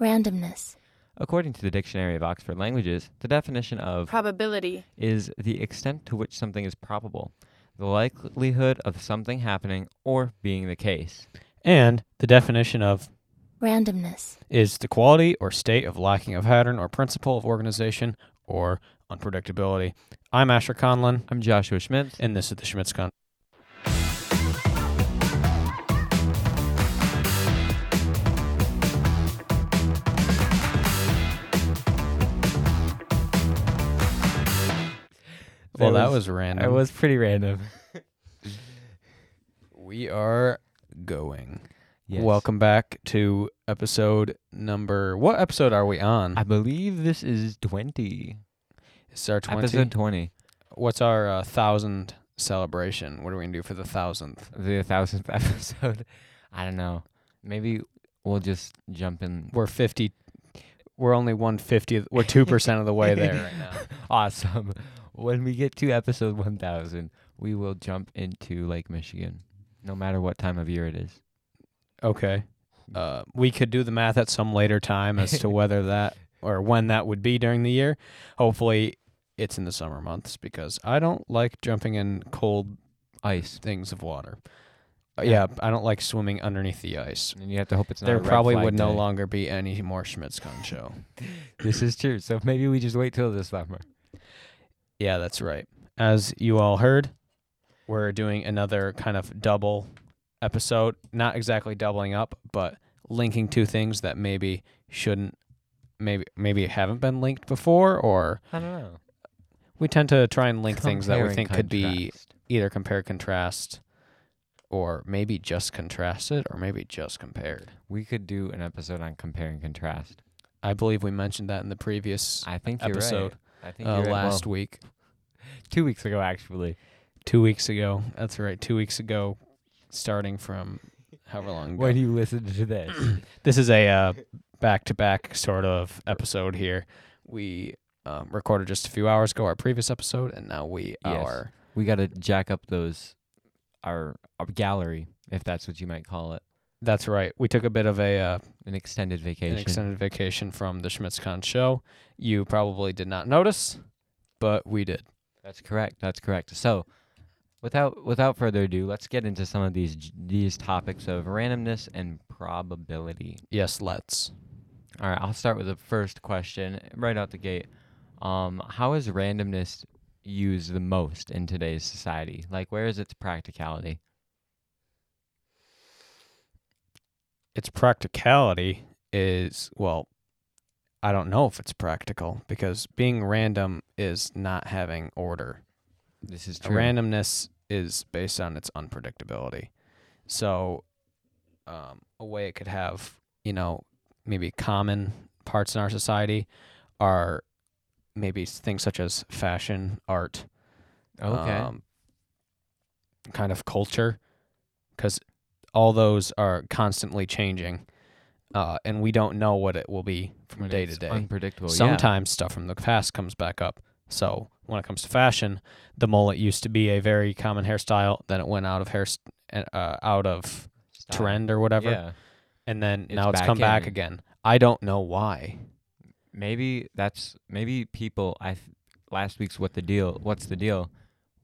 Randomness. According to the Dictionary of Oxford Languages, the definition of Probability. is the extent to which something is probable, the likelihood of something happening or being the case. And the definition of Randomness. is the quality or state of lacking a pattern or principle of organization or unpredictability. I'm Asher Conlon, I'm Joshua Schmitz. and this is the Schmitz Con. Well, that was random. It was pretty random. We are going. Yes. Welcome back to episode number. What episode are we on? I believe this is 20. It's our 20. Episode 20. What's our uh, thousand celebration? What are we gonna do for the thousandth? The thousandth episode. I don't know. Maybe we'll just jump in. We're fifty. We're only one fiftieth. We're two percent of the way there right now. Awesome. When we get to episode 1000, we will jump into Lake Michigan, no matter what time of year it is. Okay. Uh, we could do the math at some later time as to whether that or when that would be during the year. Hopefully, it's in the summer months because I don't like jumping in cold Ice. things of water. Uh, yeah, I don't like swimming underneath the ice. And you have to hope it's not There probably would no longer be any more Schmitzcon show. This is true. So maybe we just wait till this summer. Yeah, that's right. As you all heard, we're doing another kind of double episode. Not exactly doubling up, but linking two things that maybe shouldn't maybe maybe haven't been linked before or I don't know. we tend to try and link things that we think could be either compare contrast or maybe just contrasted or maybe just compared. We could do an episode on compare and contrast. I believe we mentioned that in the previous I think you're episode right. I think uh, last Well, week. two weeks ago, actually. Two weeks ago. That's right. Two weeks ago, starting from however long ago. When you listen to this, This is a uh, back-to-back sort of episode here. We um, recorded just a few hours ago our previous episode, and now we Yes. are. we got to jack up those our, our gallery, if that's what you might call it, That's right. We took a bit of a uh, an extended vacation. an extended vacation from the SchmitzCon show. You probably did not notice, but we did. That's correct. That's correct. So, without without further ado, let's get into some of these these topics of randomness and probability. Yes, let's. All right, I'll start with the first question right out the gate. Um, how is randomness used the most in today's society? Like, where is its practicality? Its practicality is well. I don't know if it's practical because being random is not having order. This is true. randomness is based on its unpredictability. So, um, a way it could have, you know, maybe common parts in our society are maybe things such as fashion, art, okay. um, kind of culture, because all those are constantly changing, uh, and we don't know what it will be from day to day. Unpredictable. yeah. Sometimes stuff from the past comes back up. So when it comes to fashion, the mullet used to be a very common hairstyle. Then it went out of hair, uh, out of Style. trend or whatever, Yeah. and then It's now it's come back again. I don't know why. Maybe that's maybe people. I th- last week's what the deal. What's the deal?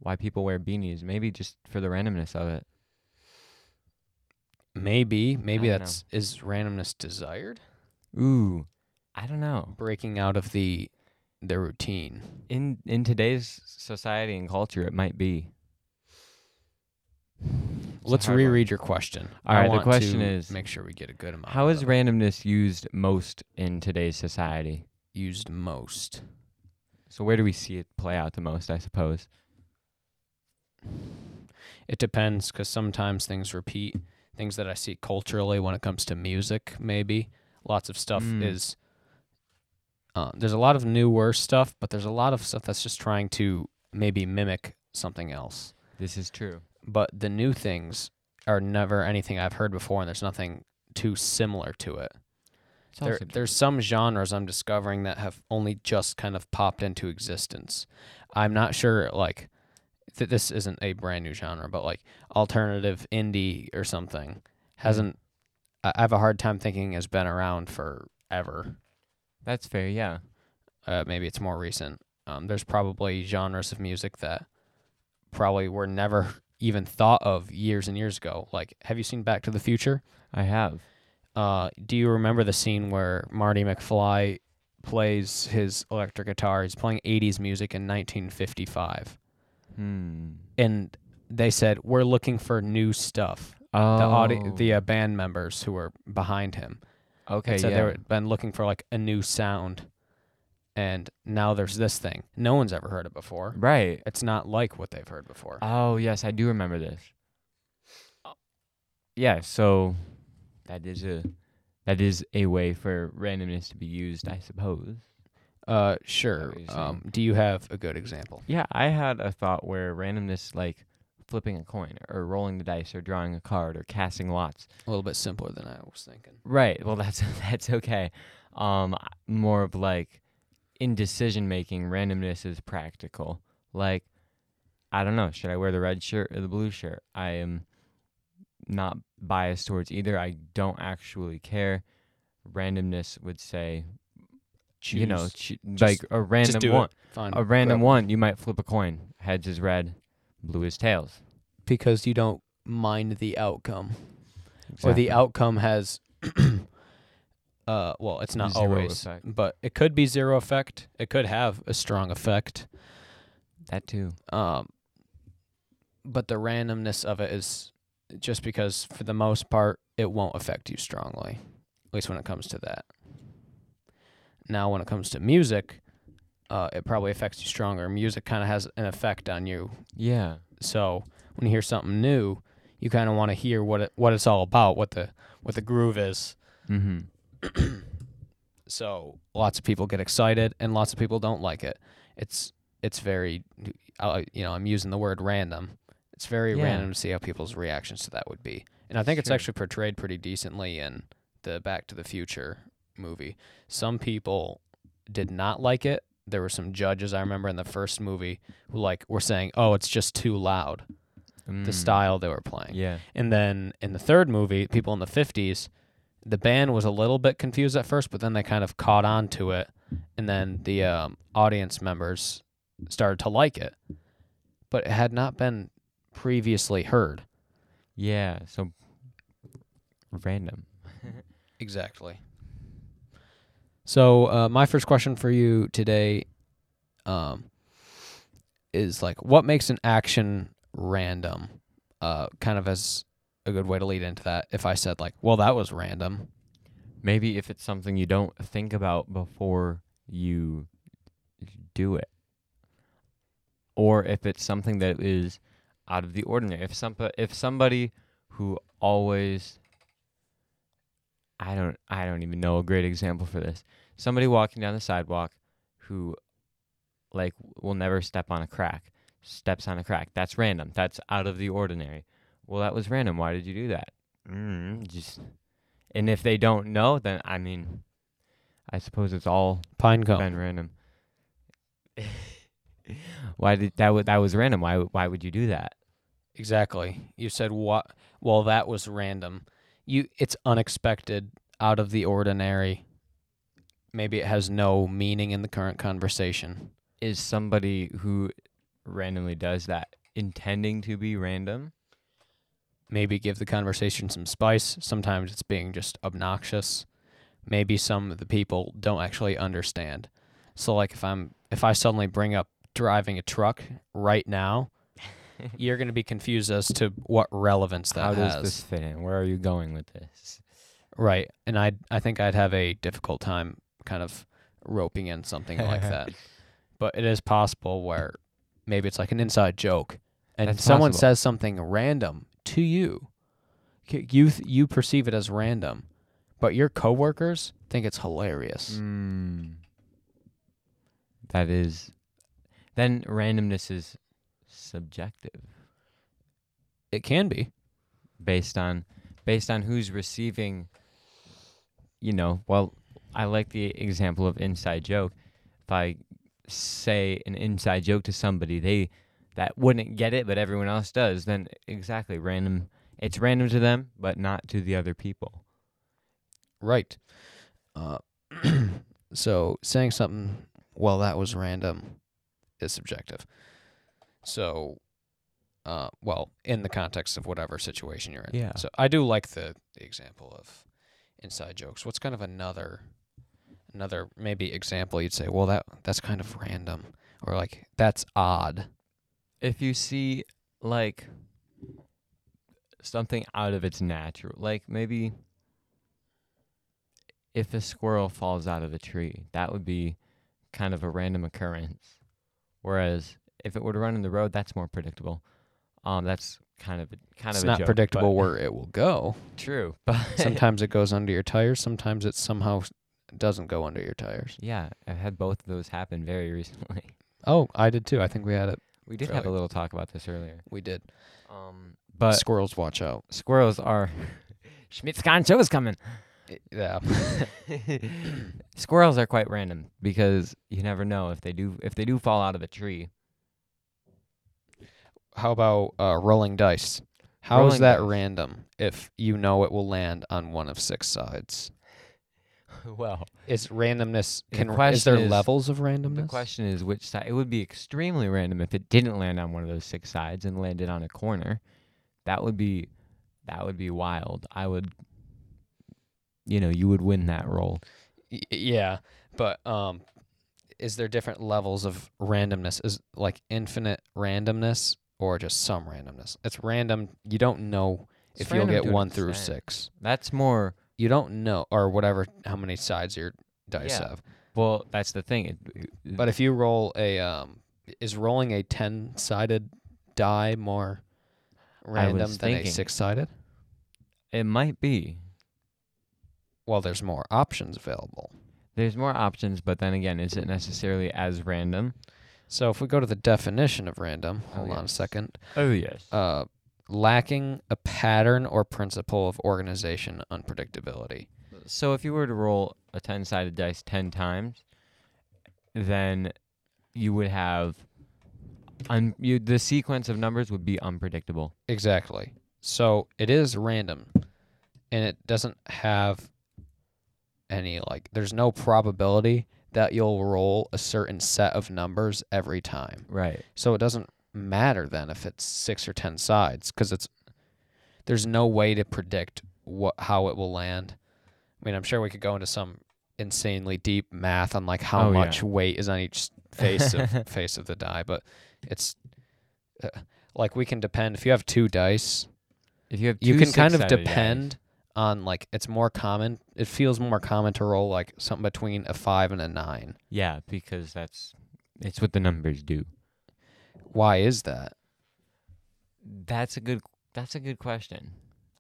Why people wear beanies? Maybe just for the randomness of it. Maybe, maybe don't that's is randomness desired, Ooh, I don't know. breaking out of the the routine. In in today's society and culture, it might be. It's Let's hard one. reread your question. All right, the want question to is, make sure we get a good amount. How of is them randomness used most in today's society? used most? So where do we see it play out the most? I suppose. It depends because sometimes things repeat. Things that I see culturally when it comes to music, maybe lots of stuff Mm. is. Uh, there's a lot of newer stuff, but there's a lot of stuff that's just trying to maybe mimic something else. This is true. But the new things are never anything I've heard before, and there's nothing too similar to it. There, there's some genres I'm discovering that have only just kind of popped into existence. I'm not sure, like, th- this isn't a brand new genre, but like alternative indie or something hasn't. I I have a hard time thinking has been around for ever. That's fair. Yeah. Uh, maybe it's more recent. Um, there's probably genres of music that probably were never even thought of years and years ago. Like, have you seen Back to the Future? I have. Uh, do you remember the scene where Marty McFly plays his electric guitar? He's playing 80s music in 1955. Hmm. And they said, We're looking for new stuff. Oh. The, audi- the uh, band members who were behind him okay. said yeah. they were been looking for like a new sound. And now there's this thing. No one's ever heard it before. right. It's not like what they've heard before. Oh yes, I do remember this. Yeah. So that is a that is a way for randomness to be used, I suppose. Uh, sure. what you're saying? Um, do you have a good example? Yeah, I had a thought where randomness, like flipping a coin or rolling the dice or drawing a card or casting lots. A little bit simpler than I was thinking. Right. Well, that's that's okay. Um, more of like in decision making, randomness is practical. Like, I don't know, should I wear the red shirt or the blue shirt? I am not biased towards either. I don't actually care. Randomness would say, you know, ch- like a random do it. one. Fine. A random whatever. one, you might flip a coin. Heads is red, blue is tails. because you don't mind the outcome, or the outcome has. uh, well, it's not Zero always, effect. but it could be zero effect. It could have a strong effect. That too. Um, but the randomness of it is just because, for the most part, it won't affect you strongly, at least when it comes to that. Now, when it comes to music, uh, it probably affects you stronger. Music kind of has an effect on you. Yeah. So when you hear something new, you kind of want to hear what it what it's all about, what the what the groove is. Mm-hmm. So lots of people get excited, and lots of people don't like it. It's it's very, uh, you know, I'm using the word random. It's very Yeah. random to see how people's reactions to that would be, and I think it's actually portrayed pretty decently in the Back to the Future movie. Some people did not like it. There were some judges I remember in the first movie who like were saying, "Oh, it's just too loud." The style they were playing. Mm. Yeah. And then in the third movie, people in the 50s, the band was a little bit confused at first, but then they kind of caught on to it. And then the um, audience members started to like it. But it had not been previously heard. Yeah. So random. Exactly. So, uh, my first question for you today um, is like, what makes an action random? Uh, kind of as a good way to lead into that. If I said, like, well, that was random. Maybe if it's something you don't think about before you do it. Or if it's something that is out of the ordinary. If some if somebody who always I don't I don't even know a great example for this. Somebody walking down the sidewalk who like will never step on a crack, steps on a crack. That's random. That's out of the ordinary. Well, that was random. Why did you do that? Mm, just and if they don't know, then I mean, I suppose it's all Pine cone. been random. why did that? Was, that was random. Why? Why would you do that? Exactly. You said what? Well, that was random. You, it's unexpected, out of the ordinary. Maybe it has no meaning in the current conversation. Is somebody who randomly does that intending to be random? Maybe give the conversation some spice. Sometimes it's being just obnoxious. Maybe some of the people don't actually understand. So, like, if I'm if I suddenly bring up driving a truck right now, you're going to be confused as to what relevance that How has. does this fit in? Where are you going with this? Right. And I I think I'd have a difficult time kind of roping in something like that. But it is possible where maybe it's like an inside joke and That's someone possible. says something random to you. You you perceive it as random, but your coworkers think it's hilarious. Mm. That is. Then randomness is subjective. It can be. based on based on who's receiving you know well i like the example of inside joke if i say an inside joke to somebody they that wouldn't get it but everyone else does then exactly random it's random to them but not to the other people Right. Uh, so saying something, well, that was random, is subjective. So, uh, well, in the context of whatever situation you're in. Yeah. So I do like the, the example of inside jokes. What's kind of another, another maybe example you'd say? Well, that that's kind of random, or like that's odd. if you see like something out of its natural like maybe if a squirrel falls out of a tree that would be kind of a random occurrence whereas if it were to run in the road that's more predictable um that's kind of a, kind it's of a not joke, predictable where it will go. true but Sometimes it goes under your tires. Sometimes it somehow doesn't go under your tires. yeah i've had both of those happen very recently Oh, I did too. I think we had it. we did have a little talk about this earlier We did. um but Squirrels, watch out. squirrels are Schmitzcon show is coming Yeah. Squirrels are quite random because you never know if they do if they do fall out of a tree. How about uh, rolling dice? How is Rolling that dice. random if you know it will land on one of six sides? well, Is randomness The can is question there is- levels of randomness? the question is which side. It would be extremely random if it didn't land on one of those six sides and landed on a corner. That would be that would be wild. I would you know, you would win that roll. Y- yeah, but um, is there different levels of randomness? Is like infinite randomness or just some randomness? It's random. You don't know It's if you'll get one through extent. six. That's more You don't know, or whatever, how many sides your dice Yeah. have. well, that's the thing. It, it- But if you roll a, um, is rolling a ten-sided die more random than a six-sided? it might be. Well, there's more options available. There's more options, but then again, is it necessarily as random? So if we go to the definition of random, Oh, hold on a second. Oh yes. Uh, lacking a pattern or principle of organization, unpredictability. So if you were to roll a 10 sided dice 10 times, then you would have un- you, the sequence of numbers would be unpredictable. Exactly. So it is random, and it doesn't have any like. There's no probability that you'll roll a certain set of numbers every time. Right. So it doesn't matter then if it's six or ten sides because it's there's no way to predict what how it will land. I mean, I'm sure we could go into some insanely deep math on like how Oh, yeah. much weight is on each face of face of the die, but it's uh, like we can depend if you have two dice, If you have you can kind of six-sided dice- depend on like it's more common. It feels more common to roll like something between a five and a nine. Yeah, because that's it's what the numbers do. Why is that? That's a good that's a good question.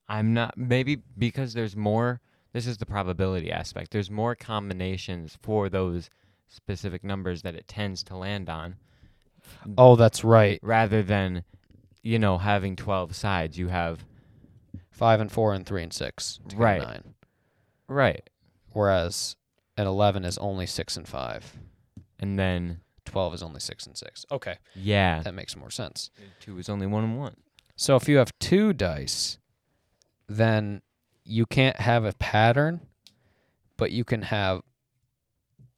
I'm not maybe because there's more this is the probability aspect. There's more combinations for those specific numbers that it tends to land on Oh, that's right. rather than you know having 12 sides. You have Five and four and three and six. to get Right. Nine. right Whereas an eleven is only six and five. and then Twelve is only six and six. Okay, yeah, that makes more sense. 2 is only 1 and 1. So if you have two dice, then you can't have a pattern, but you can have.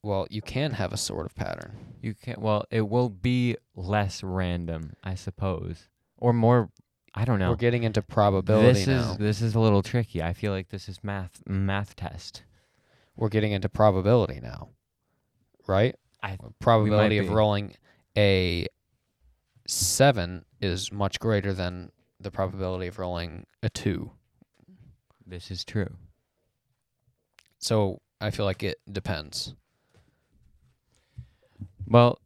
Well, you can have a sort of pattern. You can't well, it will be less random, I suppose. Or more I don't know. We're getting into probability this now. is this is a little tricky. I feel like this is math math test. We're getting into probability now, right? I Probability of rolling a seven is much greater than the probability of rolling a two. this is true. So I feel like it depends. Well,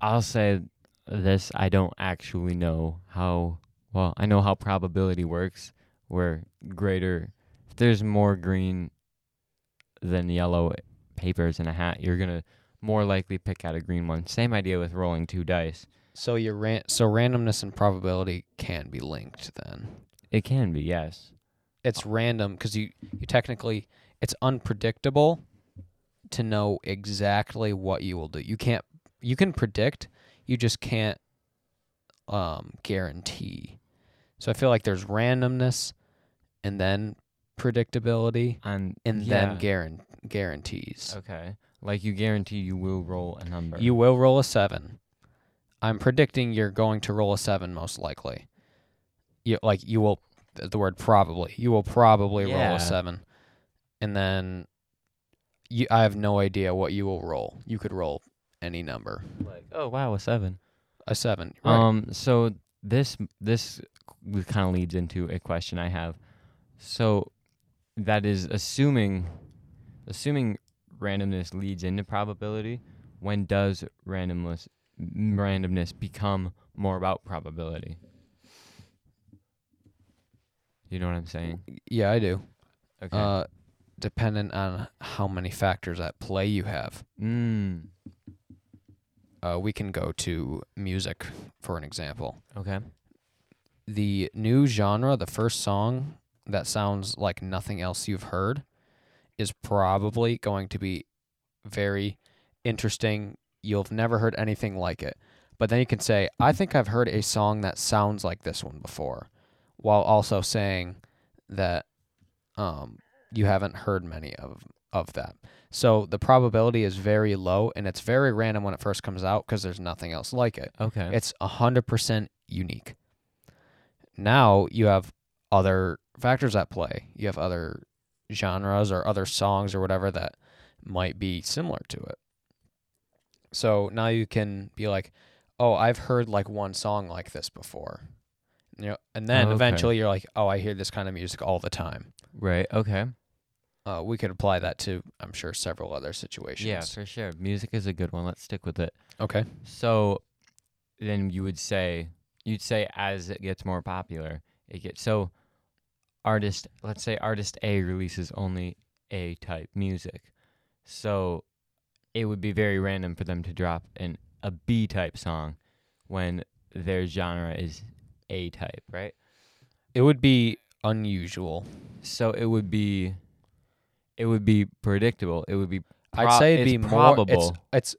I'll say this, I don't actually know how well, I know how probability works where greater if there's more green than yellow papers in a hat, you're going to more likely pick out a green one. Same idea with rolling two dice. So your ran- so randomness and probability can be linked then. It can be, yes. It's random because you you technically it's unpredictable to know exactly what you will do. You can't you can predict, you just can't um guarantee. So I feel like there's randomness and then predictability And and yeah. then guaran- guarantees. Okay. Like you guarantee you will roll a number. You will roll a seven. I'm predicting you're going to roll a seven most likely. You like you will the word probably. You will probably roll a seven. And then you I have no idea what you will roll. You could roll any number. like, oh wow, a seven. A seven. Right. Um. So this this kind of leads into a question I have. So that is assuming assuming randomness leads into probability. When does randomness randomness become more about probability? You know what I'm saying? yeah, I do. Okay. Uh dependent on how many factors at play you have. mm. Uh, we can go to music for an example. Okay. The new genre, the first song that sounds like nothing else you've heard, is probably going to be very interesting. You've never heard anything like it. But then you can say, I think I've heard a song that sounds like this one before, while also saying that um, you haven't heard many of, of that. So the probability is very low and it's very random when it first comes out because there's nothing else like it. Okay. It's a hundred percent unique. Now you have other factors at play. You have other genres or other songs or whatever that might be similar to it. So now you can be like, "Oh, I've heard like one song like this before." You know, and then Oh, okay. eventually you're like, "Oh, I hear this kind of music all the time." right. Okay. Uh, we could apply that to, I'm sure, several other situations. Yeah, for sure. Music is a good one. Let's stick with it. Okay. So then you would say you'd say as it gets more popular, it gets so artist let's say artist A releases only A type music. So it would be very random for them to drop an a B type song when their genre is A type, right? It would be unusual. So it would be it would be predictable. It would be I'd say it'd be more. It's it's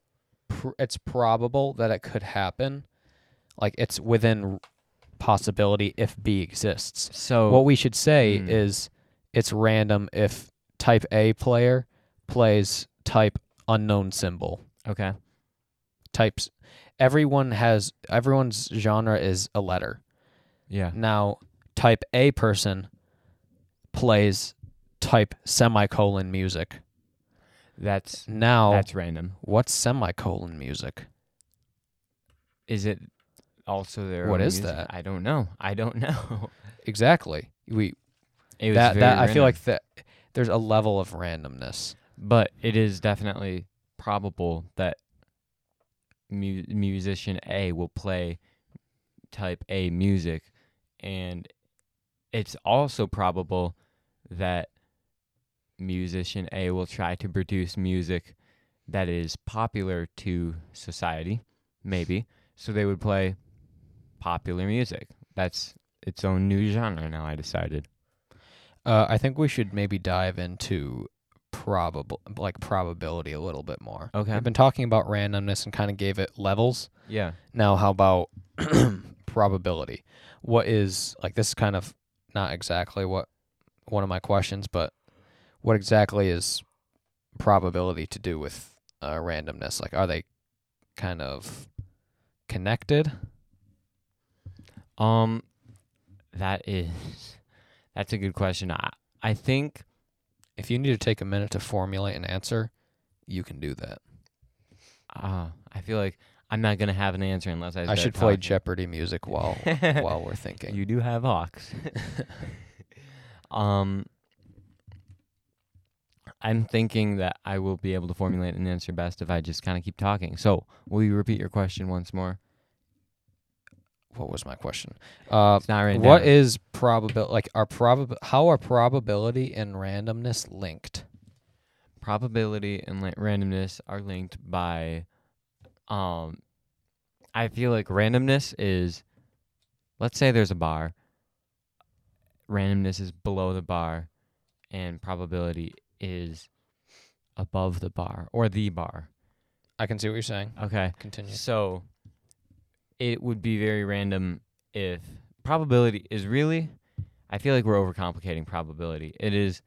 pr- it's probable that it could happen. Like it's within possibility if B exists. so what we should say Hmm. is it's random if type A player plays type unknown symbol. okay. Types everyone has everyone's genre is a letter. Yeah. Now type A person plays type semicolon music. That's Now that's random. what's semicolon music? Is it also their What is music? that? I don't know. I don't know. Exactly. We It was that very that I feel like that there's a level of randomness. but it is definitely probable that mu- musician A will play type A music and it's also probable that musician A will try to produce music that is popular to society, maybe. So they would play popular music. That's its own new genre now, I decided. Uh, I think we should maybe dive into probable like probability a little bit more. Okay. I've been talking about randomness and kind of gave it levels. Yeah. Now, how about probability? What is like this is kind of not exactly what one of my questions, but what exactly is probability to do with uh, randomness? Like, are they kind of connected? Um, that is that's a good question. I I think If you need to take a minute to formulate an answer, you can do that. uh I feel like I'm not gonna have an answer unless I. I should play talking. Jeopardy music while while we're thinking. You do have hawks. um, I'm thinking that I will be able to formulate an answer best if I just kind of keep talking. So, will you repeat your question once more? What was my question? Uh, It's not right what down. is probability? Like, are probab? How are probability and randomness linked? probability and la- randomness are linked by um I feel like randomness is let's say there's a bar randomness is below the bar and probability is above the bar or the bar I can see what you're saying. okay Continue. so it would be very random if probability is really I feel like we're overcomplicating probability. It is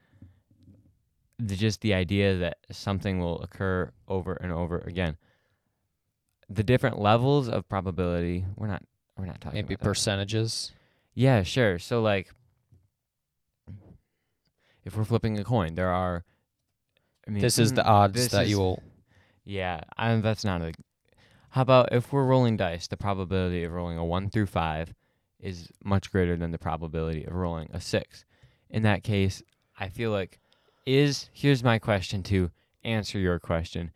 the, just the idea that something will occur over and over again. The different levels of probability. We're not. We're not talking Maybe about that. percentages. Yeah, sure. So like if we're flipping a coin, there are I mean This is the mm, odds that is- you will. Yeah, I, that's not a How about if we're rolling dice, the probability of rolling a 1 through 5 is much greater than the probability of rolling a 6. In that case, I feel like is here's my question to answer your question.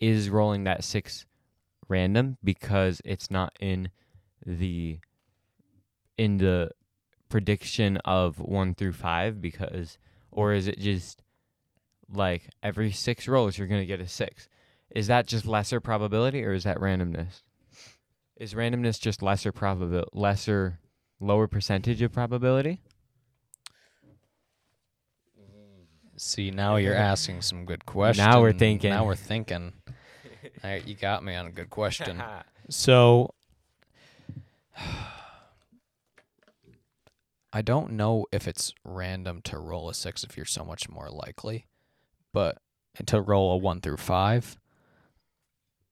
Is rolling that 6 random because it's not in the in the prediction of 1 through 5 because or is it just like every 6 rolls you're going to get a 6 is that just lesser probability or is that randomness is randomness just lesser probability lesser lower percentage of probability See, now you're asking some good questions. Now we're thinking. Now we're thinking. All right, you got me on a good question. So, I don't know if it's random to roll a six if you're so much more likely, but to roll a one through five,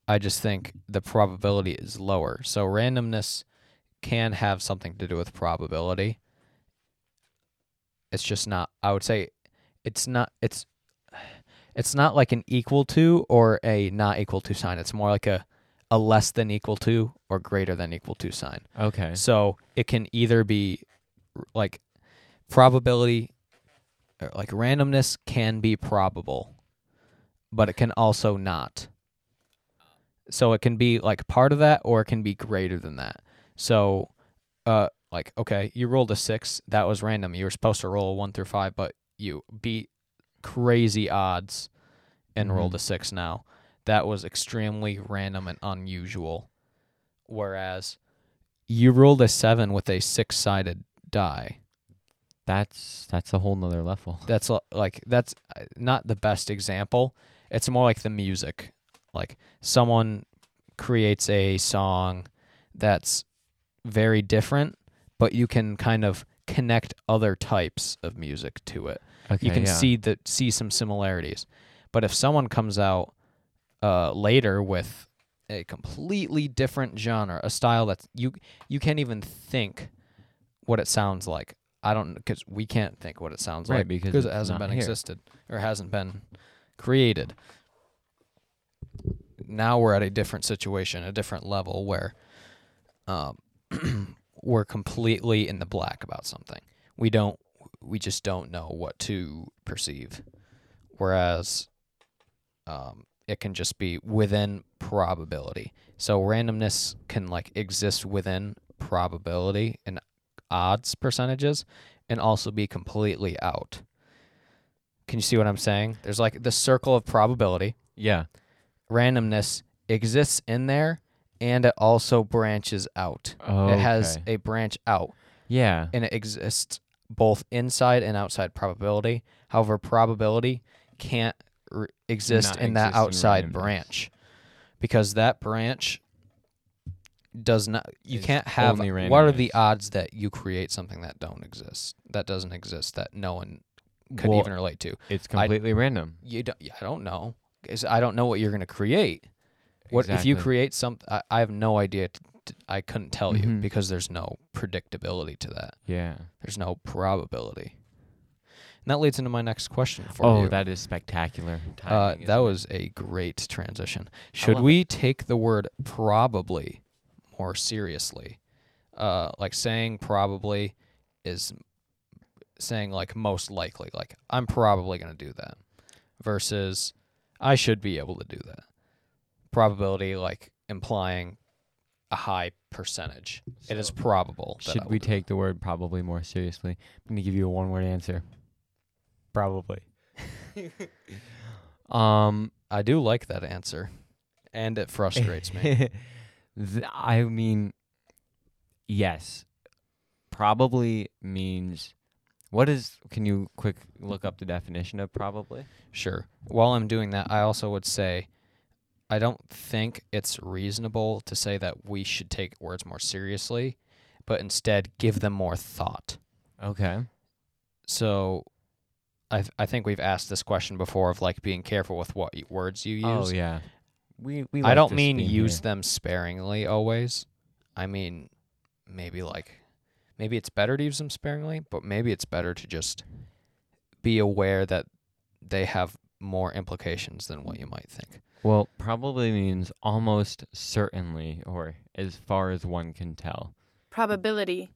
I just think the probability is lower. So, randomness can have something to do with probability. It's just not, I would say, it's not, it's, it's not like an equal to or a not equal to sign. It's more like a, a less than equal to or greater than equal to sign. okay So it can either be like probability, uh, like randomness can be probable, but it can also not. So it can be like part of that or it can be greater than that. So, uh, like, okay, you rolled a six, that was random. You were supposed to roll a one through five, but you beat crazy odds and rolled a six now. That was extremely random and unusual. Whereas you rolled a seven with a six sided die. that's that's a whole nother level That's like that's uh, not the best example. It's more like the music. Like someone creates a song that's very different, but you can kind of connect other types of music to it. okay you can yeah. see that see some similarities. But if someone comes out uh, later with a completely different genre, a style that's you you can't even think what it sounds like. I don't because we can't think what it sounds Right, like because it hasn't been here. existed or hasn't been created. Now we're at a different situation, a different level where um, we're completely in the black about something. We don't we just don't know what to perceive. Whereas um, it can just be within probability. So randomness can like exist within probability and odds percentages and also be completely out. Can you see what I'm saying? There's like the circle of probability. yeah Randomness exists in there and it also branches out. oh It has a branch out yeah and it exists both inside and outside probability. However, probability can't r- exist Not in that exist in outside randomness. branch because that branch does not. You Is can't have. only What are the randomness. odds that you create something that don't exist? That doesn't exist. That no one could Well, even relate to. it's completely random You don't. I don't know. 'Cause I don't know what you're gonna create. What if you create something? I, have no idea. T- t- I couldn't tell you Mhm. because there's no predictability to that. yeah There's no probability. And that leads into my next question for oh you. Oh, that is spectacular uh, timing, that isn't it? was a great transition. Should we take the word probably more seriously? Uh, like saying probably is saying like most likely. Like I'm probably going to do that versus I should be able to do that. Probability like implying a high percentage. it is probable. that I Should will we do take the word probably more seriously? I'm going to give you a one word answer. Probably. um I do like that answer, and it frustrates me. Th- I mean yes. Probably means what is can you quick look up the definition of probably? Sure. While I'm doing that, I also would say I don't think it's reasonable to say that we should take words more seriously, but instead give them more thought. Okay. So, I th- I think we've asked this question before of like being careful with what y- words you oh, use. Oh yeah. We we. I like don't mean use here. them sparingly always. I mean maybe like maybe it's better to use them sparingly, but maybe it's better to just be aware that they have more implications than what you might think. Well, probably means almost certainly, or as far as one can tell. Probability.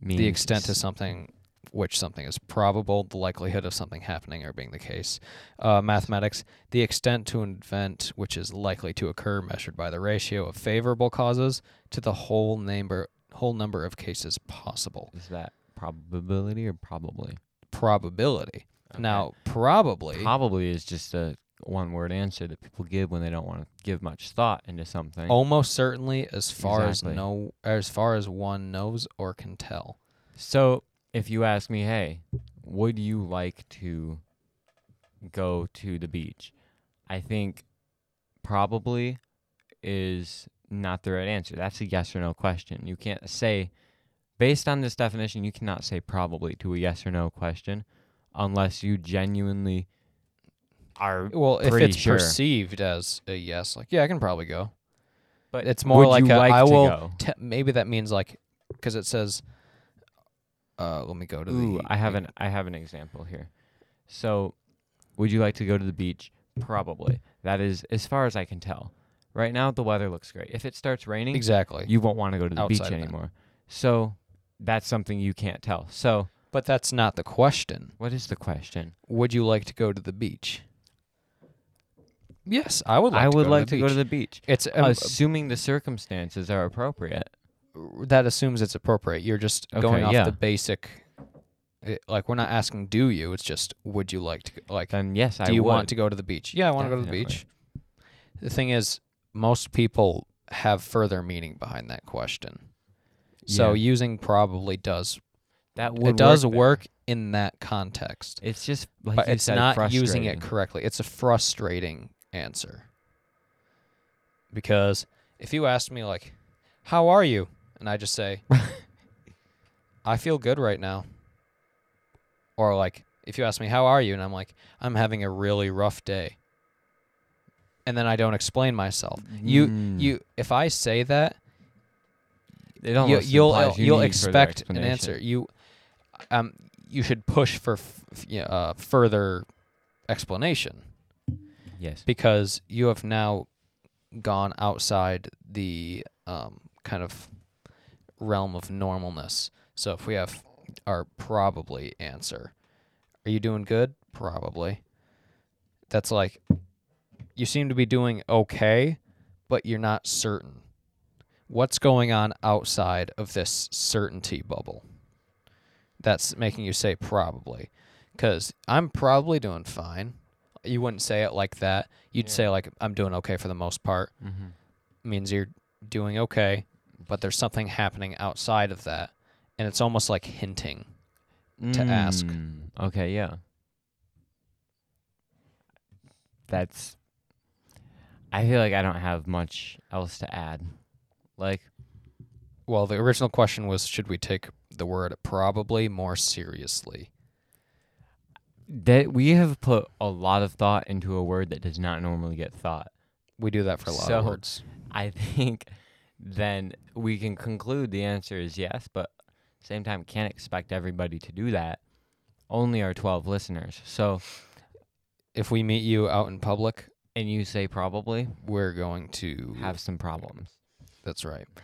Means the extent to something which something is probable, the likelihood of something happening or being the case. Uh, mathematics, the extent to an event which is likely to occur measured by the ratio of favorable causes to the whole number whole number of cases possible. is that probability or probably? Probability. Okay. Now, probably probably is just a one word answer that people give when they don't want to give much thought into something. almost certainly as far Exactly. as no as far as one knows or can tell. So if you ask me, hey, would you like to go to the beach? I think probably is not the right answer. That's a yes or no question. You can't say, based on this definition, you cannot say probably to a yes or no question unless you genuinely are. Well, if it's sure. perceived as a yes, like yeah, I can probably go. But It's more like a, like I to will go? te- maybe that means like because it says uh let me go to Ooh, the I have an I have an example here. So, would you like to go to the beach? Probably. That is as far as I can tell. Right now the weather looks great. If it starts raining, exactly you won't want to go to the Outside beach of that. anymore. So, that's something you can't tell. So, but that's not the question what is the question? would you like to go to the beach yes i would like I to would go like to to the go to beach. the beach, it's um, assuming the circumstances are appropriate. that assumes it's appropriate you're just Okay, going off yeah. the basic it, like we're not asking do you it's just would you like to go, like Then yes, I do you would. want to go to the beach yeah i want to go to the Definitely. beach the thing is most people have further meaning behind that question so Yeah. using probably does That would it does better. work in that context It's just like but it's said, not using it correctly. It's a frustrating answer. Because if you asked me like, "How are you?" and I just say, "I feel good right now," or like if you ask me, "How are you?" and I'm like, "I'm having a really rough day," and then I don't explain myself. You Mm. you if I say that, It you, almost you'll you you'll expect an answer. You um you should push for f- uh, further explanation Yes. because you have now gone outside the um, kind of realm of normalness. So if we have our probably answer, are you doing good? Probably. That's like you seem to be doing okay, but you're not certain. What's going on outside of this certainty bubble? That's making you say probably. Because I'm probably doing fine. You wouldn't say it like that. You'd Yeah. say, like, I'm doing okay for the most part. Mm-hmm. means you're doing okay, but there's something happening outside of that. And it's almost like hinting. To ask. Mm, Okay, yeah. That's. I feel like I don't have much else to add. Like, Well, the original question was should we take the word probably more seriously? that we have put a lot of thought into a word that does not normally get thought. We do that for a lot of words. I think then we can conclude the answer is yes, but same time can't expect everybody to do that. Only our 12 listeners. So, If we meet you out in public, and you say probably we're going to have some problems. That's right.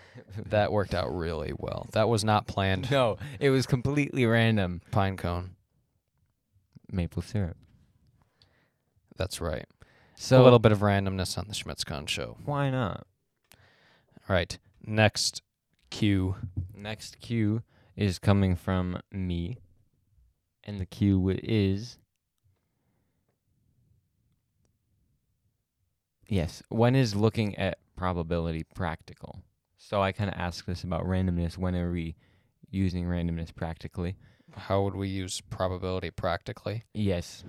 That worked out really well. That was not planned. No, it was completely random. Pine cone. Maple syrup. That's right. So a little bit of randomness on the Schmitzcon show. why not? All right. Next cue. Next cue is coming from me, and the cue is yes. When is looking at probability practical? So I kind of ask this about randomness. When are we using randomness practically? How would we use probability practically? Yes.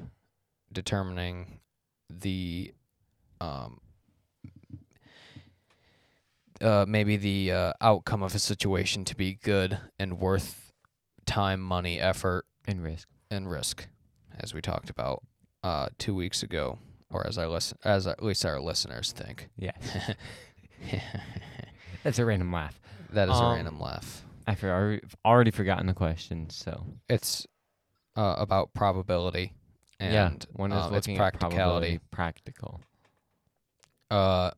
Determining the um uh maybe the uh, outcome of a situation to be good and worth time, money, effort, And risk. and risk. as we talked about uh, two weeks ago, or as our listen, as at least our listeners think. Yeah. That's a random laugh. that is Um, a random laugh. I I've already forgotten the question, so It's uh, about probability and yeah, one is um, its looking practicality. at probability, practical. Uh,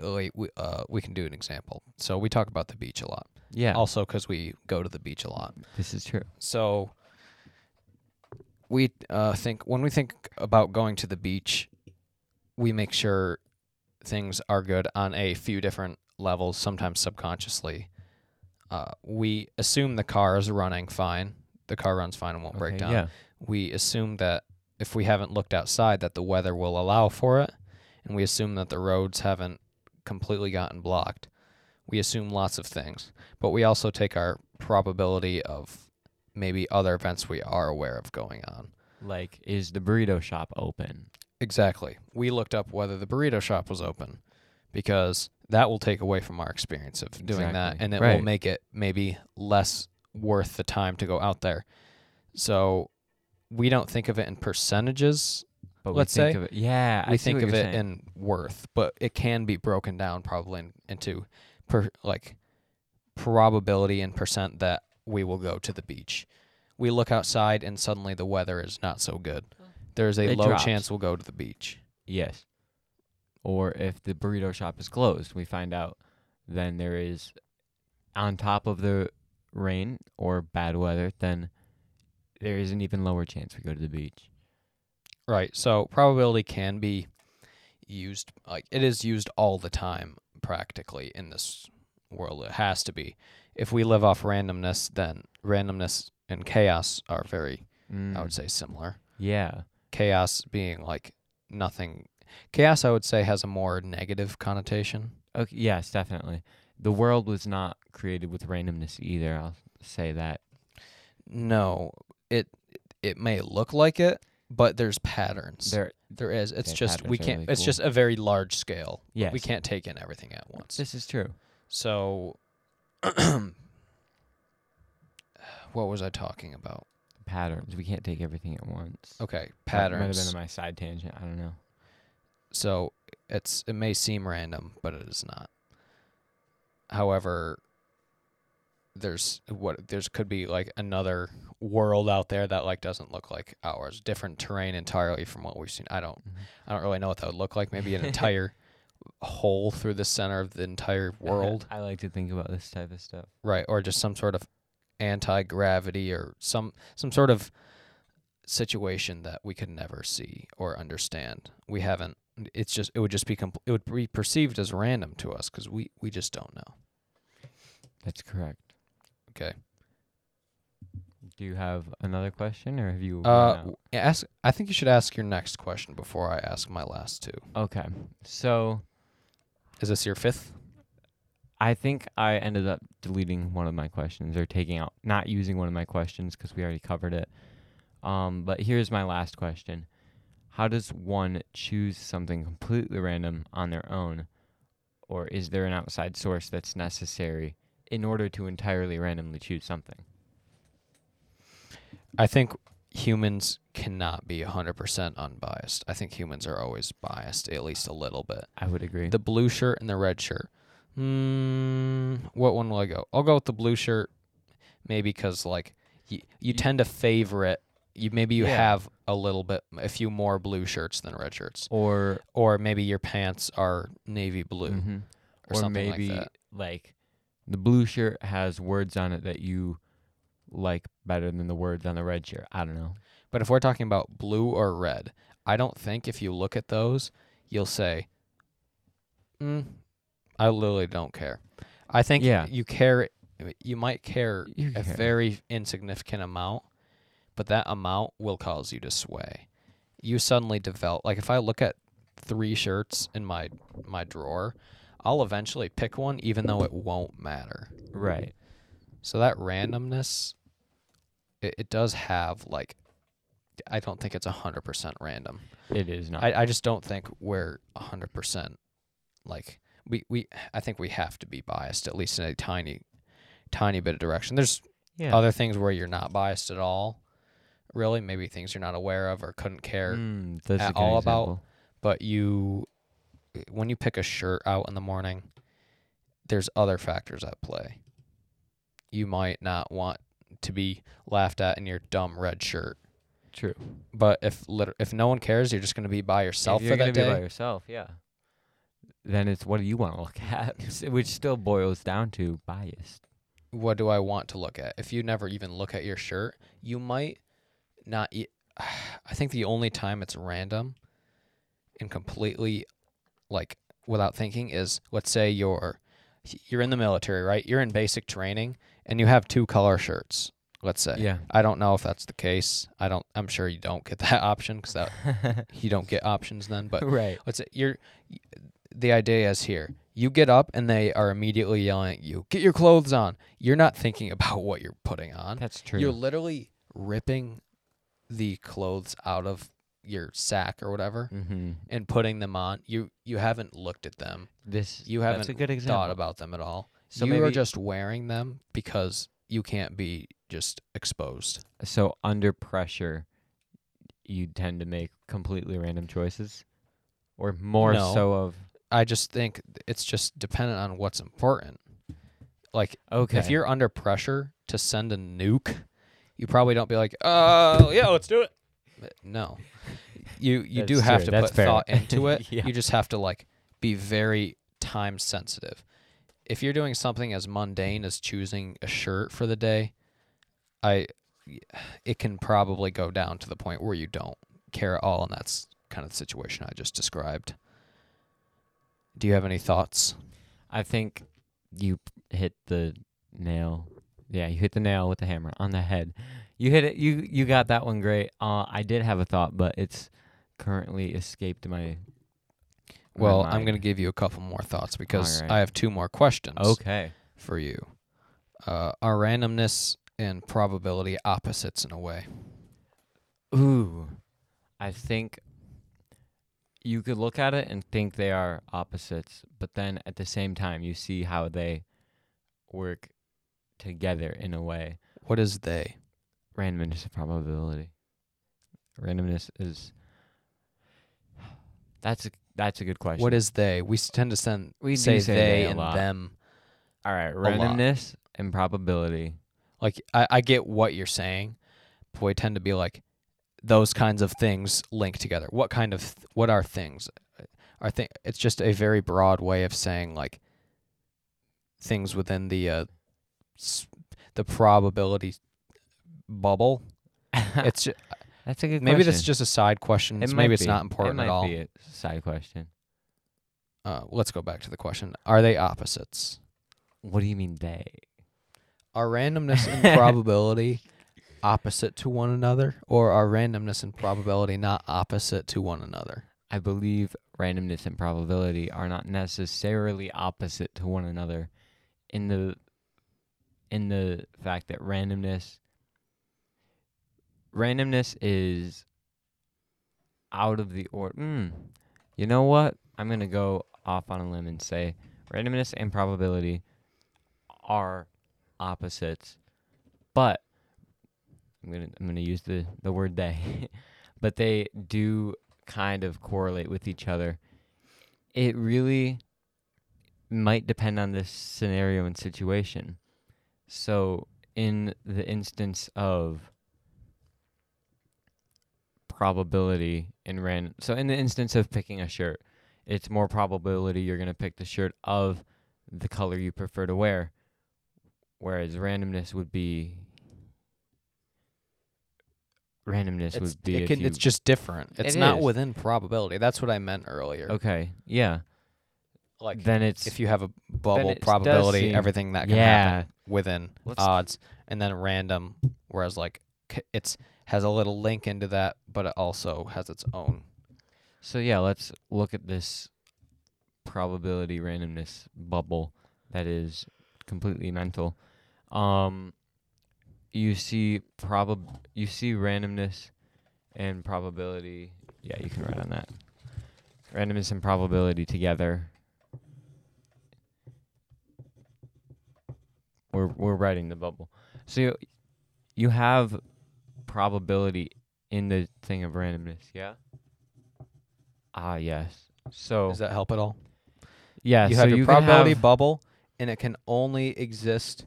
wait, we uh we can do an example. So we talk about the beach a lot, Yeah, also because we go to the beach a lot. this is true. So we uh, think when we think about going to the beach, we make sure things are good on a few different levels, sometimes subconsciously. Uh, we assume the car is running fine. The car runs fine and won't break down. Yeah, We assume that if we haven't looked outside, that the weather will allow for it, and we assume that the roads haven't completely gotten blocked. We assume lots of things, but we also take our probability of maybe other events we are aware of going on. like is the burrito shop open? Exactly. We looked up whether the burrito shop was open because that will take away from our experience of doing that and it will make it maybe less worth the time to go out there. So we don't think of it in percentages. But Let's we think say of it. Yeah, I we see think of it saying. in worth, but it can be broken down probably in, into per like probability and percent that we will go to the beach. We look outside and suddenly the weather is not so good. There's a It low drops. chance we'll go to the beach. Yes. Or if the burrito shop is closed, we find out then there is on top of the rain or bad weather, then there is an even lower chance we go to the beach. Right. So probability can be used like it is used all the time practically in this world. It has to be. If we live off randomness, then randomness and chaos are very I would Mm, say similar. Yeah. Chaos being like nothing chaos I would say has a more negative connotation. Okay, yes, definitely. The world was not created with randomness either. I'll say that. No, it it may look like it, but there's patterns. There there is. It's Okay, just we can't really it's cool. just a very large scale. yes. We can't take in everything at once. This is true. So, what was I talking about? Patterns. We can't take everything at once. Okay, That Might have patterns. been my side tangent. I don't know. So it's it may seem random, but it is not. However, there's what there's could be like another world out there that like doesn't look like ours, different terrain entirely from what we've seen. I don't Mhm. I don't really know what that would look like. Maybe an entire hole through the center of the entire world. I like to think about this type of stuff. right or just some sort of anti-gravity or some some sort of situation that we could never see or understand we haven't it's just it would just be compl- it would be perceived as random to us because we we just don't know That's correct. okay Do you have another question, or have you? uh ask i think you should ask your next question before i ask my last two okay. So is this your fifth I think I ended up deleting one of my questions or taking out, not using one of my questions because we already covered it. Um, but here's my last question: How does one choose something completely random on their own, or is there an outside source that's necessary in order to entirely randomly choose something? i think humans cannot be 100% unbiased i think humans are always biased at least a little bit I would agree. The blue shirt and the red shirt. Mm, what one will I go? I'll go with the blue shirt, maybe because like you, you You- tend to favor it. You maybe you Yeah. have a little bit, a few more blue shirts than red shirts, or or maybe your pants are navy blue Mhm. or, or something maybe like that. like the blue shirt has words on it that you like better than the words on the red shirt. I don't know. But if we're talking about blue or red, I don't think if you look at those, you'll say, mm, "I literally don't care." I think Yeah. you care. You might care You a care. very insignificant amount, but that amount will cause you to sway. You suddenly develop like if I look at three shirts in my my drawer, I'll eventually pick one even though it won't matter. Right. So that randomness it, it does have like I don't think it's a hundred percent random. It is not. I, I just don't think we're a hundred percent like we, we I think we have to be biased at least in a tiny tiny bit of direction. There's yeah. other things where you're not biased at all. really, maybe things you're not aware of or couldn't care. Mm, that's at good all about- But you, when you pick a shirt out in the morning, there's other factors at play. You might not want to be laughed at in your dumb red shirt. True. But if lit- if no one cares, you're just going to be by yourself if you're for that gonna be by day. yourself, yeah. Then it's what do you want to look at, S- which still boils down to bias. What do I want to look at? If you never even look at your shirt, you might not. E- I think the only time it's random and completely like without thinking is let's say you're you're in the military, right? You're in basic training and you have two color shirts. Let's say. Yeah. I don't know if that's the case. I don't. I'm sure you don't get that option because that you don't get options then. But right. let's say you're. The idea is here. You get up and they are immediately yelling at you. Get your clothes on. You're not thinking about what you're putting on. That's true. You're literally ripping the clothes out of your sack or whatever mm-hmm. and putting them on. You you haven't looked at them. This You haven't a good example. Thought about them at all. So you are just wearing them because you can't be just exposed. So under pressure, you tend to make completely random choices, or more No. so of I just think it's just dependent on what's important. Like okay. if you're under pressure to send a nuke, you probably don't be like, "Oh, yeah, let's do it." But No. You you do have true, to that's put fair. thought into it. Yeah. You just have to like be very time sensitive. If you're doing something as mundane as choosing a shirt for the day, I it can probably go down to the point where you don't care at all and that's kind of the situation I just described. Do you have any thoughts? I think you hit the nail. Yeah, you hit the nail with the hammer on the head. You hit it. You you got that one great. Uh, I did have a thought, but it's currently escaped my. Well, I'm going to give you a couple more thoughts because Alright. I have two more questions Okay. for you. Uh, are randomness and probability opposites in a way? Ooh, I think you could look at it and think they are opposites, but then at the same time, you see how they work together in a way. What is they? Randomness and probability. Randomness is. That's a that's a good question. What is they? We tend to send We say, say they, they and lot. them. all right? Randomness and probability. Like I, I get what you're saying, but we tend to be like those kinds of things link together. What kind of th- what are things? I think it's just a very broad way of saying like things within the uh, s- the probability bubble. It's ju- that's a good. maybe that's question. just a side question. It so maybe it's be. not important it might at all. Be a side question. Uh, let's go back to the question. Are they opposites? What do you mean they? Are randomness and probability opposite to one another, or are randomness and probability not opposite to one another? I believe randomness and probability are not necessarily opposite to one another in the in the fact that randomness randomness is out of the order. Mm, you know what? I'm to go off on a limb and say randomness and probability are opposites. But I'm to I'm to use the the word they. but they do kind of correlate with each other. It really might depend on the scenario and situation. So, in the instance of probability in random, so in the instance of picking a shirt, it's more probability you're going to pick the shirt of the color you prefer to wear, whereas randomness would be randomness It's, would be it can, you, it's just different. It's It not is. within probability. That's what I meant earlier. okay, yeah. Like then it's if you have a bubble probability, seem- everything that can yeah. happen within Let's- odds, and then random. Whereas like it's has a little link into that, but it also has its own. So yeah, let's look at this probability randomness bubble that is completely mental. Um you see probab you see randomness and probability. Yeah, you can write on that. Randomness and probability together. We're we're writing the bubble. So you, you have probability in the thing of randomness. Yeah. Ah, yes. So Does that help at all? yeah, you so have your you can probability have- bubble, and it can only exist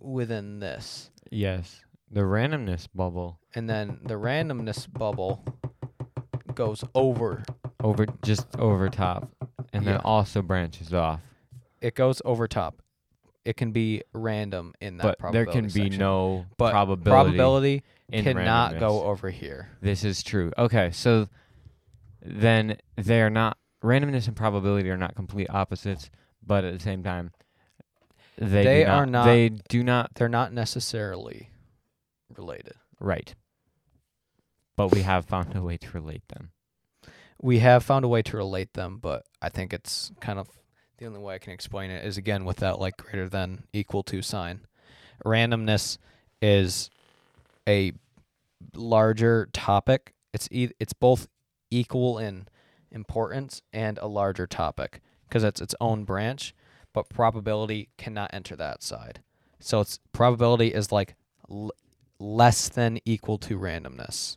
within this. yes, the randomness bubble And then the randomness bubble goes over. over just over top, and then Yeah. also branches off. It goes over top. It can be random in that But there can be section. no but probability. probability cannot go over here. This is true. Okay, so then they're not randomness and probability are not complete opposites, but at the same time, they They do are not, not- They do not They're not necessarily related. right. But we have found a way to relate them. We have found a way to relate them, but I think it's kind of the only way I can explain it is again with that like greater than equal to sign. Randomness is a larger topic. It's e- it's both equal in importance and a larger topic because it's its own branch, but probability cannot enter that side. So it's probability is like l- less than equal to randomness.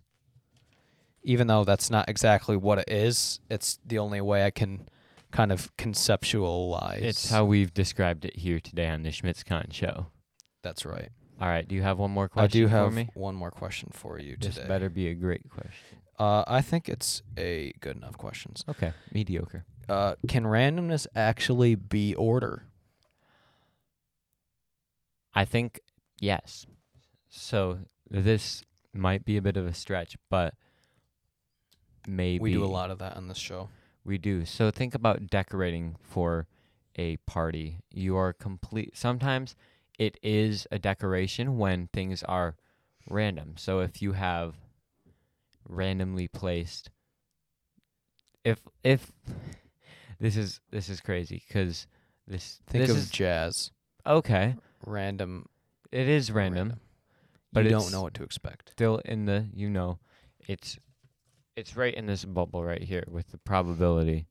Even though that's not exactly what it is, it's the only way I can kind of conceptualize. It's how we've described it here today on the Schmitzcon show. that's right. All right, do you have one more question I do for have me? one more question for you This today. better be a great question. Uh, I think it's a good enough questions. Okay, mediocre. Uh, can randomness actually be order? I think yes. So this might be a bit of a stretch, but maybe We do a lot of that on this show. We do. So think about decorating for a party. You are complete. Sometimes it is a decoration when things are random. So if you have randomly placed if if this is this is crazy cuz this Think this of is jazz. okay. Random. It is random. but you don't know what to expect. still in the you know it's it's right in this bubble right here with the probability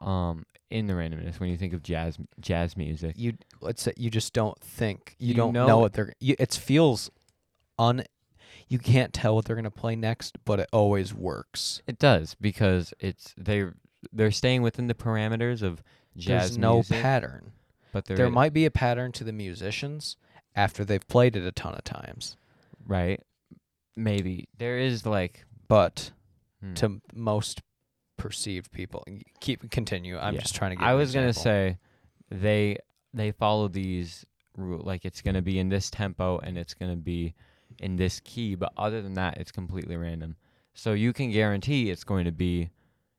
um in the randomness when you think of jazz jazz music You let's say you just don't think. You, You don't know, know- what they're. You, it feels un. You can't tell what they're gonna play next, but it always works. it does because it's they they're staying within the parameters of jazz There's no music pattern. but there, There is- might be a pattern to the musicians after they've played it a ton of times, right maybe there is like but hmm. to most perceived people, keep continue. I'm Yeah. just trying to get. I was gonna say they they follow these rule like it's gonna be in this tempo and it's gonna be in this key, but other than that, it's completely random. So you can guarantee it's going to be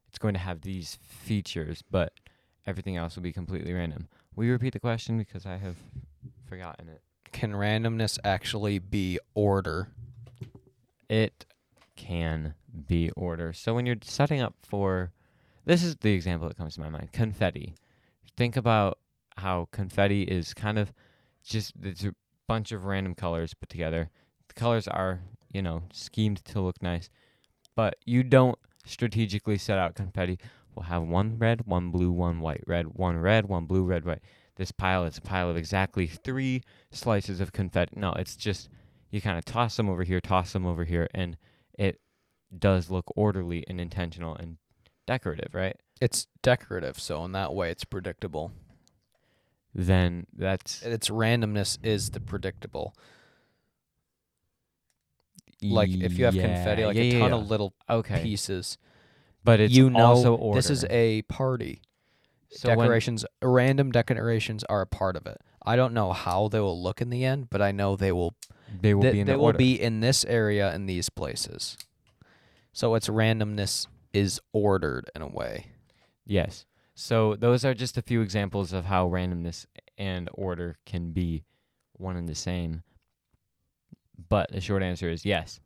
it's going to have these features, but everything else will be completely random. Will you repeat the question because I have forgotten it? Can randomness actually be order? It can be order. So when you're setting up for this is the example that comes to my mind. Confetti. Think about how confetti is kind of just it's a bunch of random colors put together. The colors are, you know, schemed to look nice. But you don't strategically set out confetti. We'll have one red, one blue, one white, red, one red, one blue, red, white. This pile is a pile of exactly three slices of confetti. No, it's just you kind of toss them over here, toss them over here, and it does look orderly and intentional and decorative, right? It's decorative, so in that way, it's predictable. Then that's Its randomness is the predictable. Like if you have yeah, confetti, like yeah, a ton yeah. of little okay, pieces, but it's you know this is a party. so when- decorations, random decorations are a part of it. I don't know how they will look in the end, but I know they will. they will they be in they the will order. be in this area in these places. So its randomness is ordered in a way. Yes. So those are just a few examples of how randomness and order can be one and the same. But the short answer is yes.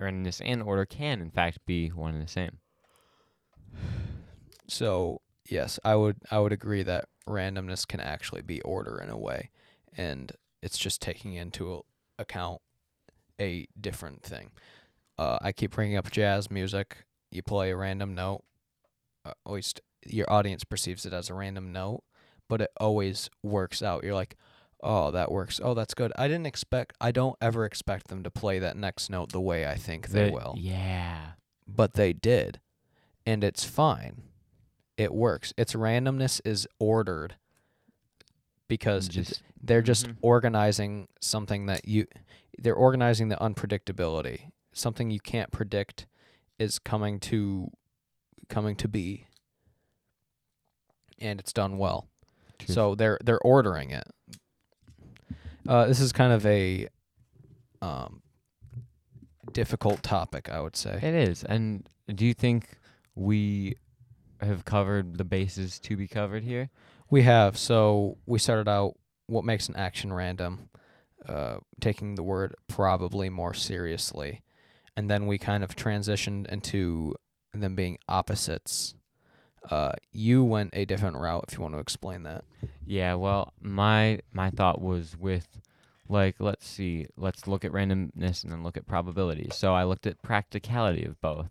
Randomness and order can in fact be one and the same. So yes, I would I would agree that randomness can actually be order in a way, and it's just taking into account a different thing. Uh, I keep bringing up jazz music. You play a random note. Uh, at least your audience perceives it as a random note, but it always works out. You're like, oh, that works. Oh, that's good. I didn't expect. I don't ever expect them to play that next note the way I think they The- will, Yeah. but they did, and it's fine. It works. Its randomness is ordered because Just they're just Mhm. organizing something that you they're organizing the unpredictability something you can't predict is coming to coming to be and it's done well so they're they're ordering it uh, this is kind of a um, difficult topic i would say It is. And do you think we have covered the bases to be covered here? We have. So we started out what makes an action random, uh, taking the word probably more seriously. And then we kind of transitioned into them being opposites. Uh, you went a different route if you want to explain that. Yeah, well, my my thought was with like let's see, let's look at randomness and then look at probability. So I looked at practicality of both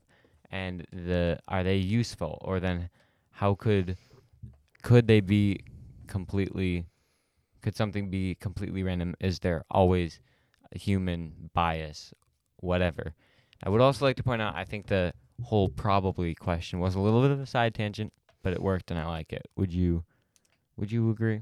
and the are they useful or then how could could they be completely could something be completely random? Is there always a human bias whatever? I would also like to point out I think the whole probably question was a little bit of a side tangent, but it worked and I like it. Would you would you agree?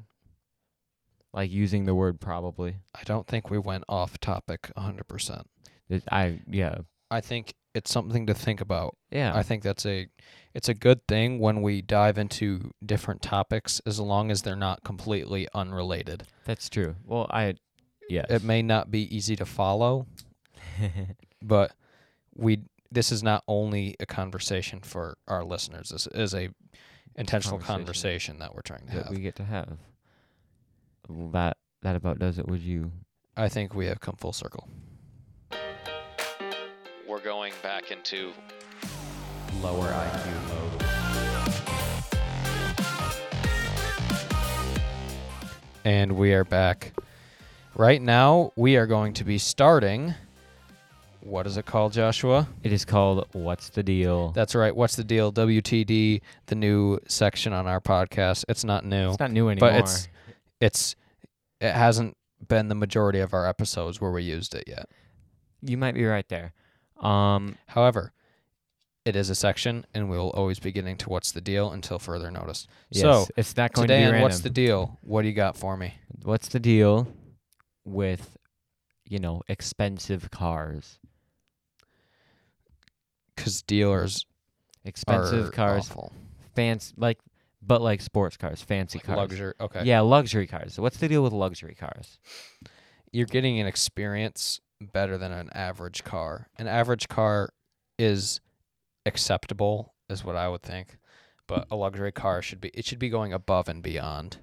Like using the word probably. I don't think we went off topic a 100%. It- I yeah I think it's something to think about. yeah. I think that's a it's a good thing when we dive into different topics as long as they're not completely unrelated. that's true. Well, I yes. It may not be easy to follow, but we this is not only a conversation for our listeners. This is a intentional conversation. conversation that we're trying to that have. we get to have. Well, that that about does it. Would you? I think we have come full circle. We're going back into lower IQ mode. And we are back. Right now, we are going to be starting. What is it called, Joshua? It is called What's the Deal? That's right. What's the deal? WTD, the new section on our podcast. It's not new. it's not new anymore. But it's it's it hasn't been the majority of our episodes where we used it yet. you might be right there. Um, However, it is a section, and we will always be getting to what's the deal until further notice. yes, So it's not going today, to be what's the deal? What do you got for me? What's the deal with, you know, expensive cars? Because dealers Expensive are cars, awful. fancy like, but like sports cars, fancy Like cars. luxury. Okay. Yeah, luxury cars. What's the deal with luxury cars? you're getting an experience better than an average car. An average car is acceptable, is what I would think, but a luxury car should be it should be going above and beyond.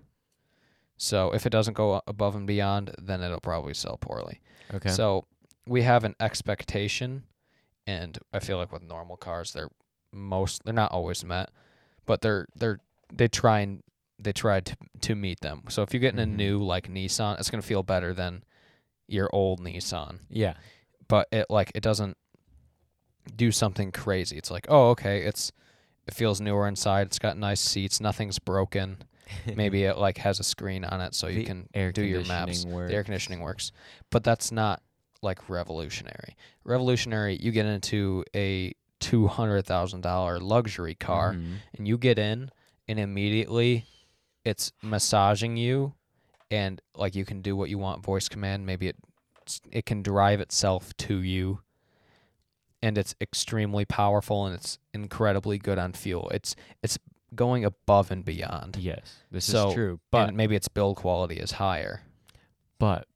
So if it doesn't go above and beyond, then it'll probably sell poorly. Okay. So we have an expectation, and I feel like with normal cars, they're most they're not always met, but they're they're they try and they try to to meet them. So if you're getting Mhm. a new like Nissan, it's gonna feel better than your old Nissan, yeah. but it like it doesn't do something crazy. It's like oh okay, it's it feels newer inside. It's got nice seats. Nothing's broken. Maybe it like has a screen on it so you can do your maps. conditioning The air conditioning works, but that's not like revolutionary. Revolutionary, you get into a two hundred thousand dollar luxury car, Mhm. and you get in, and immediately, it's massaging you, and like you can do what you want, voice command. Maybe it it can drive itself to you, and it's extremely powerful, and it's incredibly good on fuel. It's it's going above and beyond. Yes, this So, is true. But maybe its build quality is higher. but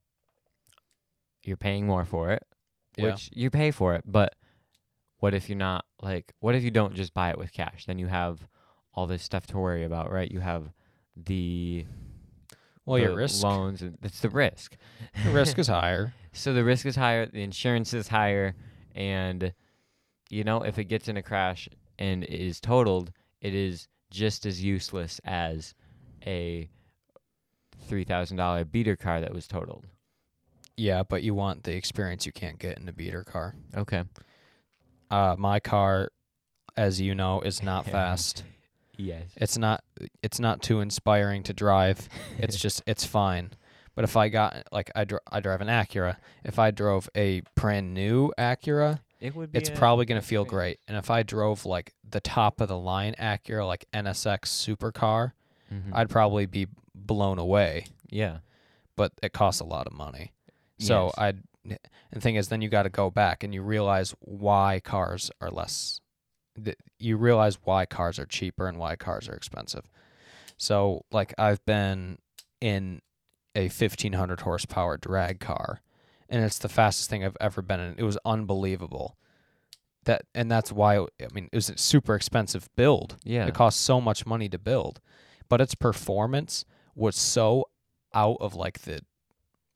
you're paying more for it, Yeah. which you pay for it. But what if you're not like? What if you don't just buy it with cash? Then you have all this stuff to worry about, right? You have the Well, the your risk loans. and It's the risk. the risk is higher. So the risk is higher, the insurance is higher, and you know if it gets in a crash and is totaled, it is just as useless as a three thousand dollar beater car that was totaled. Yeah, but you want the experience you can't get in a beater car. Okay. Uh, my car, as you know, is not fast. Yes. It's not. It's not too inspiring to drive. It's just. It's fine. But if I got like I dr- I drive an Acura, if I drove a brand new Acura, It would be. it's a probably going to feel great. And if I drove like the top of the line Acura, like NSX supercar, Mhm. I'd probably be blown away. yeah. But it costs a lot of money. So Yes. I'd. The thing is, then you got to go back and you realize why cars are less. You realize why cars are cheaper and why cars are expensive. So, like, I've been in a 1500 horsepower drag car, and it's the fastest thing I've ever been in. It was unbelievable. That and that's why I mean it was a super expensive build. Yeah. It cost so much money to build, but its performance was so out of like the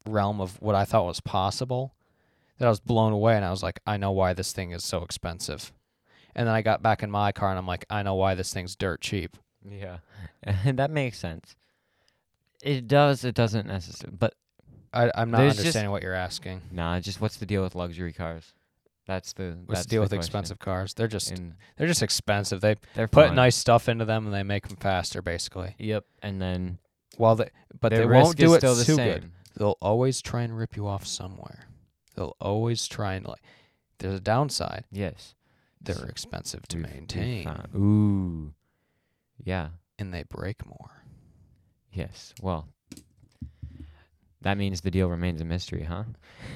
realm of what I thought was possible that I was blown away and I was like, I know why this thing is so expensive. And then I got back in my car and I'm like, I know why this thing's dirt cheap. Yeah. And that makes sense. It does. It doesn't necessarily. But I, I'm not There's just- understanding what you're asking. nah. Just what's the deal with luxury cars? That's the. What's that's the deal with question. expensive cars? They're just And they're just expensive. They they're put fun. nice stuff into them and they make them faster, basically. Yep. And then. Well, they but they won't do it still the too same. good. They'll always try and rip you off somewhere. They'll always try and like. There's a downside. Yes. They're expensive to We've- we've maintain found- Ooh. Yeah. and they break more. Yes. Well. That means the deal remains a mystery, huh?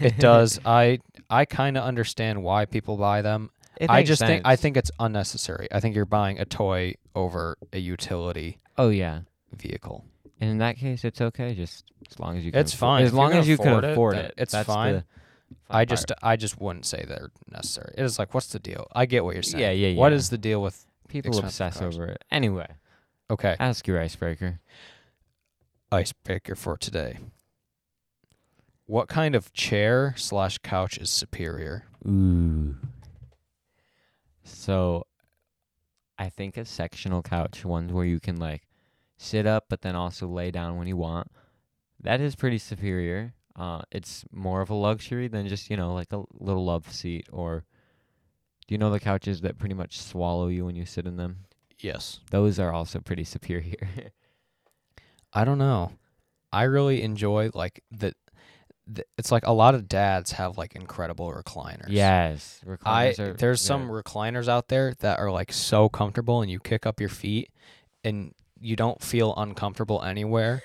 It does. I I kind of understand why people buy them. It I makes just think I sense. think it's unnecessary. I think you're buying a toy over a utility Oh yeah. vehicle. And in that case, it's okay. Just as long as you. Can It's fine. As long as you can afford it. it's fine. I just. I just wouldn't say they're necessary. It is like, what's the deal? I get what you're saying. Yeah, yeah, yeah. What is the deal with? people expensive obsess cars. over it. Anyway, Okay, ask your icebreaker. icebreaker for today. What kind of chair slash couch is superior? Ooh. So, I think a sectional couch, ones where you can like sit up, but then also lay down when you want. That is pretty superior. Uh, it's more of a luxury than just you know like a little love seat or. Do you know the couches that pretty much swallow you when you sit in them? Yes. Those are also pretty superior. I don't know. I really enjoy like the, the. It's like a lot of dads have like incredible recliners. yes, I are there's good. some recliners out there that are like so comfortable and you kick up your feet and you don't feel uncomfortable anywhere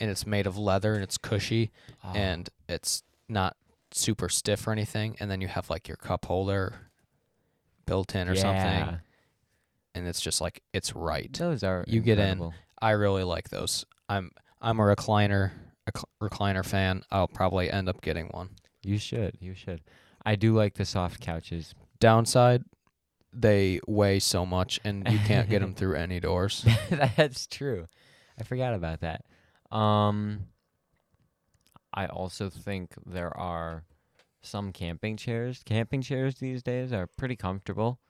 and it's made of leather and it's cushy Oh, and it's not super stiff or anything and then you have like your cup holder built in or yeah. something and it's just like it's right. Those are You get in. I really like those. I'm I'm a recliner a cl- recliner fan. I'll probably end up getting one. You should. You should. I do like the soft couches. Downside, they weigh so much and you can't get them through any doors. That's true. I forgot about that. Um I also think there are some camping chairs. Camping chairs these days are pretty comfortable.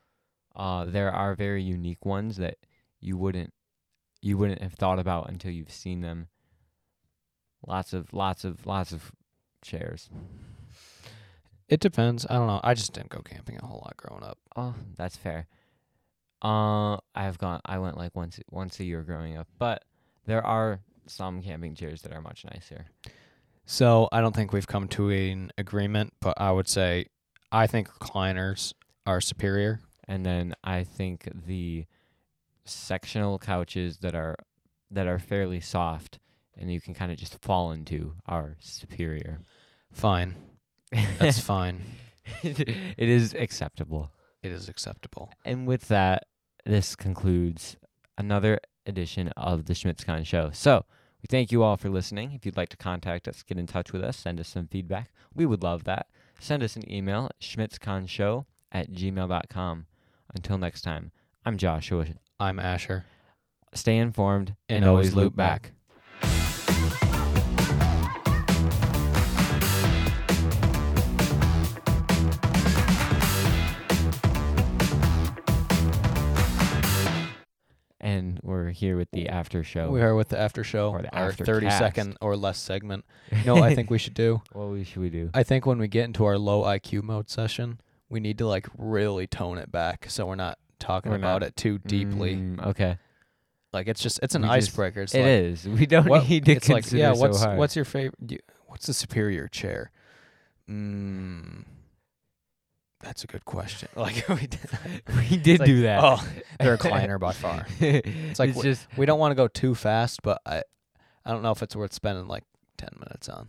Uh there are very unique ones that you wouldn't you wouldn't have thought about until you've seen them. Lots of lots of lots of chairs. It depends. I don't know. I just didn't go camping a whole lot growing up. Oh, that's fair. Uh, I've gone. I went like once once a year growing up, but there are some camping chairs that are much nicer. So I don't think we've come to an agreement, but I would say I think recliners are superior. And then I think the sectional couches that are that are fairly soft and you can kind of just fall into are superior. Fine. That's fine. it is acceptable. It is acceptable. And with that, this concludes another edition of the SchmitzCon show. So we thank you all for listening. If you'd like to contact us, get in touch with us, send us some feedback. We would love that. Send us an email at schmitzconshow at gmail.com. Until next time, I'm Joshua. I'm Asher. Stay informed And, always loop back. And we're here with the after show. We are with the after show, Or the our after 30 cast. second or less segment. You know what I think we should do? what we- should we do? I think when we get into our low IQ mode session, we need to like really tone it back so we're not talking We're about not- it too deeply. Mm, okay. Like it's just it's an We just- icebreaker. It's It like, is. We don't what- need to it's like consider yeah. so What's hard. what's your favorite? What's the superior chair? Mm, that's a good question. Like we did, we did like, do that. oh, the recliner by far. it's like it's wh- just we don't want to go too fast, but I I don't know if it's worth spending like ten minutes on.